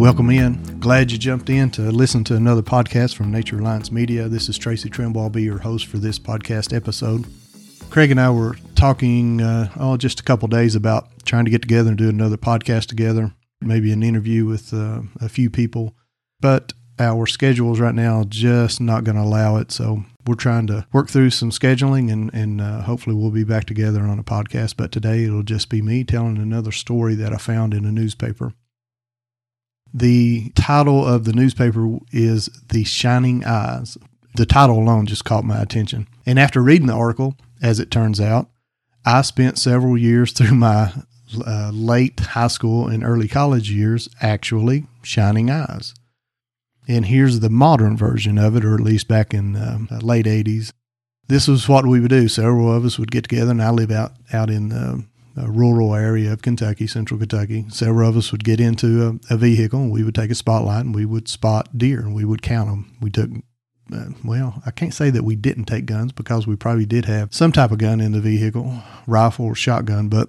Welcome in. Glad you jumped in to listen to another podcast from Nature Reliance Media. This is Tracy Trimble. I'll be your host for this podcast episode. Craig and I were talking, uh, oh, just a couple days about trying to get together and do another podcast together, maybe an interview with uh, a few people. But our schedules right now just not going to allow it. So we're trying to work through some scheduling and, and uh, hopefully we'll be back together on a podcast. But today it'll just be me telling another story that I found in a newspaper. The title of the newspaper is The Shining Eyes. The title alone just caught my attention. And after reading the article, as it turns out, I spent several years through my uh, late high school and early college years actually shining eyes. And here's the modern version of it, or at least back in um, the late 80s. This was what we would do. Several of us would get together, and I live out, out in um, a rural area of Kentucky, central Kentucky. Several of us would get into a, a, vehicle and we would take a spotlight and we would spot deer and we would count them. We took, uh, well, I can't say that we didn't take guns because we probably did have some type of gun in the vehicle, rifle or shotgun, but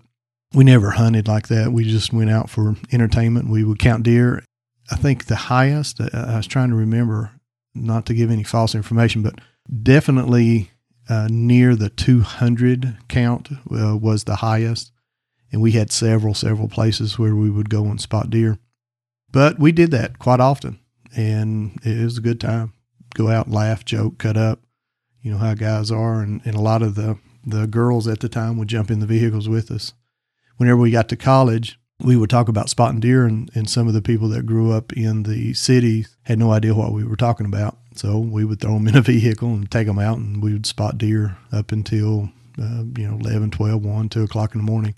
we never hunted like that. We just went out for entertainment. We would count deer. I think the highest, uh, I was trying to remember not to give any false information, but definitely uh, near the 200 count uh, was the highest. And we had several, several places where we would go and spot deer. But we did that quite often. And it was a good time. Go out, laugh, joke, cut up. You know how guys are. And, and a lot of the, the girls at the time would jump in the vehicles with us. Whenever we got to college, we would talk about spotting deer, and, and some of the people that grew up in the city had no idea what we were talking about. So we would throw them in a vehicle and take them out, and we would spot deer up until, uh, you know, 11, 12, 1, 2 o'clock in the morning.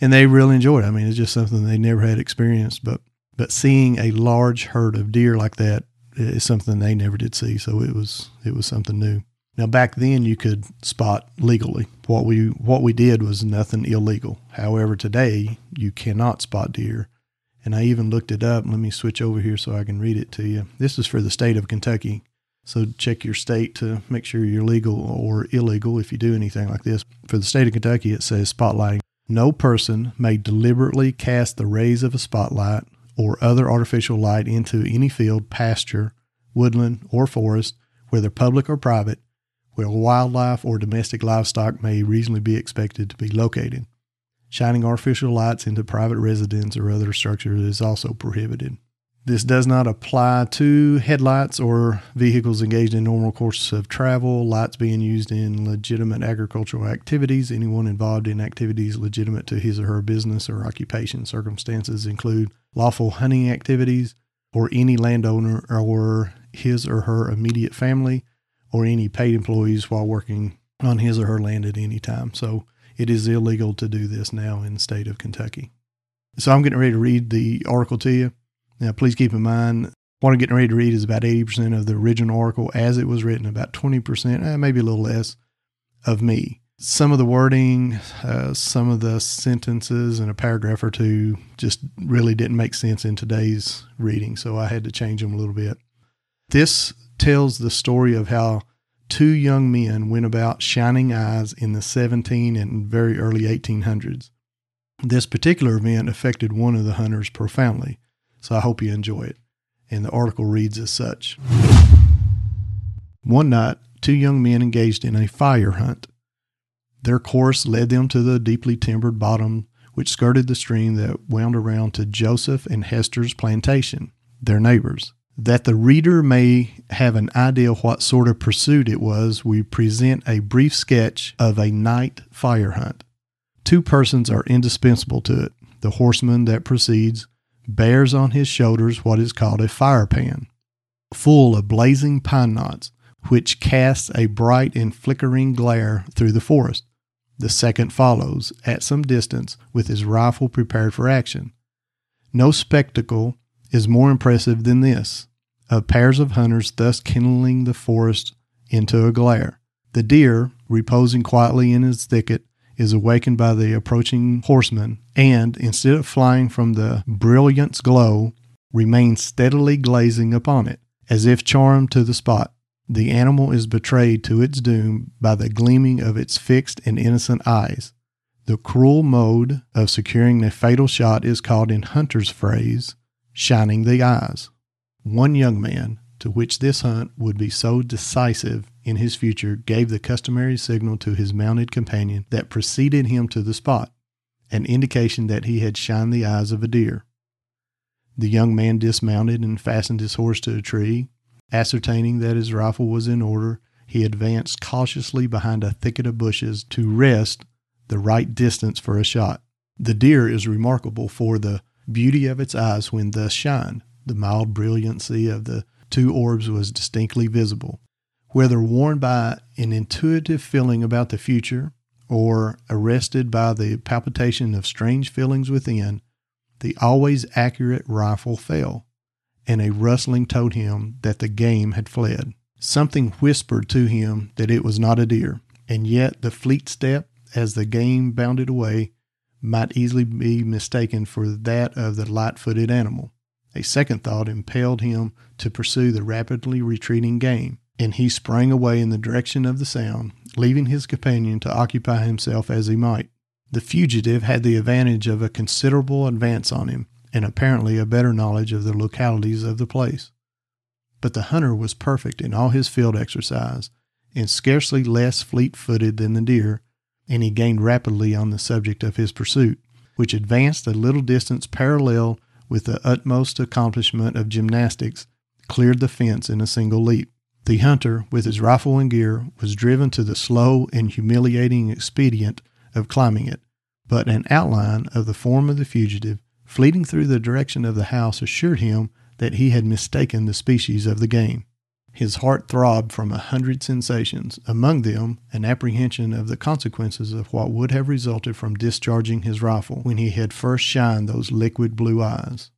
And they really enjoyed it. I mean, it's just something they never had experienced. But, but seeing a large herd of deer like that is something they never did see. So it was, it was something new. Now back then you could spot legally. What we what we did was nothing illegal. However, today you cannot spot deer. And I even looked it up. Let me switch over here so I can read it to you. This is for the state of Kentucky. So check your state to make sure you're legal or illegal if you do anything like this. For the state of Kentucky, it says spotlighting. No person may deliberately cast the rays of a spotlight or other artificial light into any field, pasture, woodland, or forest, whether public or private, where wildlife or domestic livestock may reasonably be expected to be located. Shining artificial lights into private residence or other structures is also prohibited. This does not apply to headlights or vehicles engaged in normal courses of travel, lights being used in legitimate agricultural activities, anyone involved in activities legitimate to his or her business or occupation. Circumstances include lawful hunting activities, or any landowner or his or her immediate family, or any paid employees while working on his or her land at any time. So it is illegal to do this now in the state of Kentucky. So I'm getting ready to read the article to you. Now, please keep in mind, what I'm getting ready to read is about 80% of the original article as it was written, about 20%, eh, maybe a little less, of me. some of the wording, uh, some of the sentences, and a paragraph or two just really didn't make sense in today's reading, so I had to change them a little bit. This tells the story of how two young men went about shining eyes in the 17 and very early 1800s. This particular event affected one of the hunters profoundly, so I hope you enjoy it. And the article reads as such One night, two young men engaged in a fire hunt. Their course led them to the deeply timbered bottom which skirted the stream that wound around to Joseph and Hester's plantation, their neighbors. That the reader may have an idea what sort of pursuit it was, we present a brief sketch of a night fire hunt. Two persons are indispensable to it. The horseman that proceeds bears on his shoulders what is called a fire pan, full of blazing pine knots, which casts a bright and flickering glare through the forest. The second follows, at some distance, with his rifle prepared for action. No spectacle is more impressive than this of pairs of hunters thus kindling the forest into a glare. The deer, reposing quietly in his thicket, is awakened by the approaching horseman, and instead of flying from the brilliant's glow, remains steadily glazing upon it, as if charmed to the spot the animal is betrayed to its doom by the gleaming of its fixed and innocent eyes. The cruel mode of securing a fatal shot is called, in hunter's phrase, shining the eyes. One young man, to which this hunt would be so decisive in his future, gave the customary signal to his mounted companion that preceded him to the spot, an indication that he had shined the eyes of a deer. The young man dismounted and fastened his horse to a tree, Ascertaining that his rifle was in order, he advanced cautiously behind a thicket of bushes to rest the right distance for a shot. The deer is remarkable for the beauty of its eyes when thus shined. The mild brilliancy of the two orbs was distinctly visible. Whether warned by an intuitive feeling about the future or arrested by the palpitation of strange feelings within, the always accurate rifle fell and a rustling told him that the game had fled. Something whispered to him that it was not a deer, and yet the fleet step as the game bounded away might easily be mistaken for that of the light footed animal. A second thought impelled him to pursue the rapidly retreating game, and he sprang away in the direction of the sound, leaving his companion to occupy himself as he might. The fugitive had the advantage of a considerable advance on him, and apparently a better knowledge of the localities of the place. But the hunter was perfect in all his field exercise, and scarcely less fleet footed than the deer, and he gained rapidly on the subject of his pursuit, which advanced a little distance parallel with the utmost accomplishment of gymnastics, cleared the fence in a single leap. The hunter, with his rifle and gear, was driven to the slow and humiliating expedient of climbing it, but an outline of the form of the fugitive fleeting through the direction of the house assured him that he had mistaken the species of the game. His heart throbbed from a hundred sensations, among them an apprehension of the consequences of what would have resulted from discharging his rifle when he had first shined those liquid blue eyes.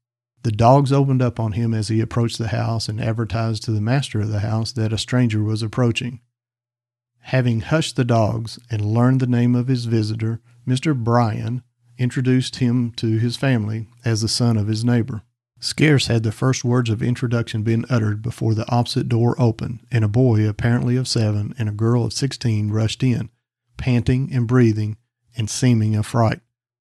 The dogs opened up on him as he approached the house and advertised to the master of the house that a stranger was approaching. Having hushed the dogs and learned the name of his visitor, Mr. Bryan, introduced him to his family as the son of his neighbor. Scarce had the first words of introduction been uttered before the opposite door opened, and a boy apparently of seven and a girl of sixteen rushed in, panting and breathing and seeming affright.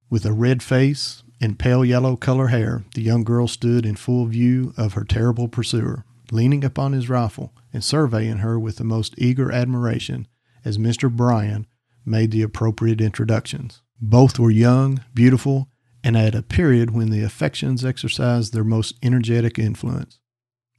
With a red face and pale yellow color hair, the young girl stood in full view of her terrible pursuer, leaning upon his rifle and surveying her with the most eager admiration as Mr. Bryan made the appropriate introductions. Both were young, beautiful, and at a period when the affections exercised their most energetic influence.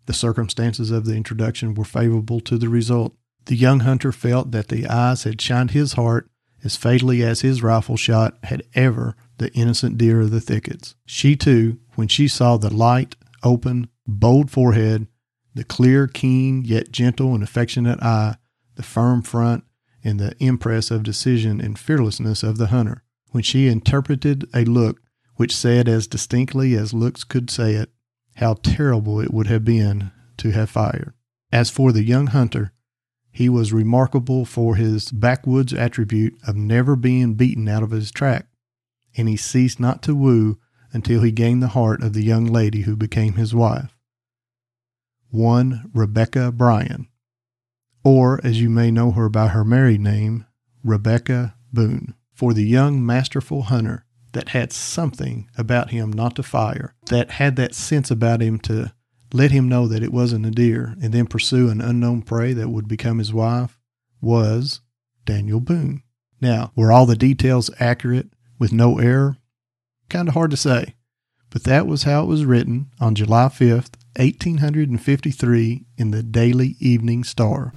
The circumstances of the introduction were favorable to the result. The young hunter felt that the eyes had shined his heart as fatally as his rifle shot had ever the innocent deer of the thickets. She too, when she saw the light, open, bold forehead, the clear, keen, yet gentle and affectionate eye, the firm front, and the impress of decision and fearlessness of the hunter, when she interpreted a look which said as distinctly as looks could say it, how terrible it would have been to have fired. As for the young hunter, He was remarkable for his backwoods attribute of never being beaten out of his track, and he ceased not to woo until he gained the heart of the young lady who became his wife. One Rebecca Bryan, or as you may know her by her married name, Rebecca Boone, for the young masterful hunter that had something about him not to fire, that had that sense about him to let him know that it wasn't a deer, and then pursue an unknown prey that would become his wife, was Daniel Boone. Now, were all the details accurate with no error? Kind of hard to say, but that was how it was written on July 5th, 1853, in the Daily Evening Star.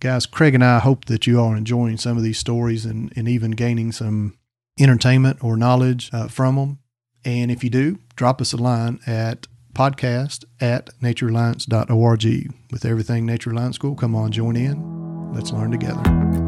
Guys, Craig and I hope that you are enjoying some of these stories and, and even gaining some entertainment or knowledge uh, from them. And if you do, drop us a line at podcast at naturereliance.org. With everything Nature Reliance School, come on, join in. Let's learn together.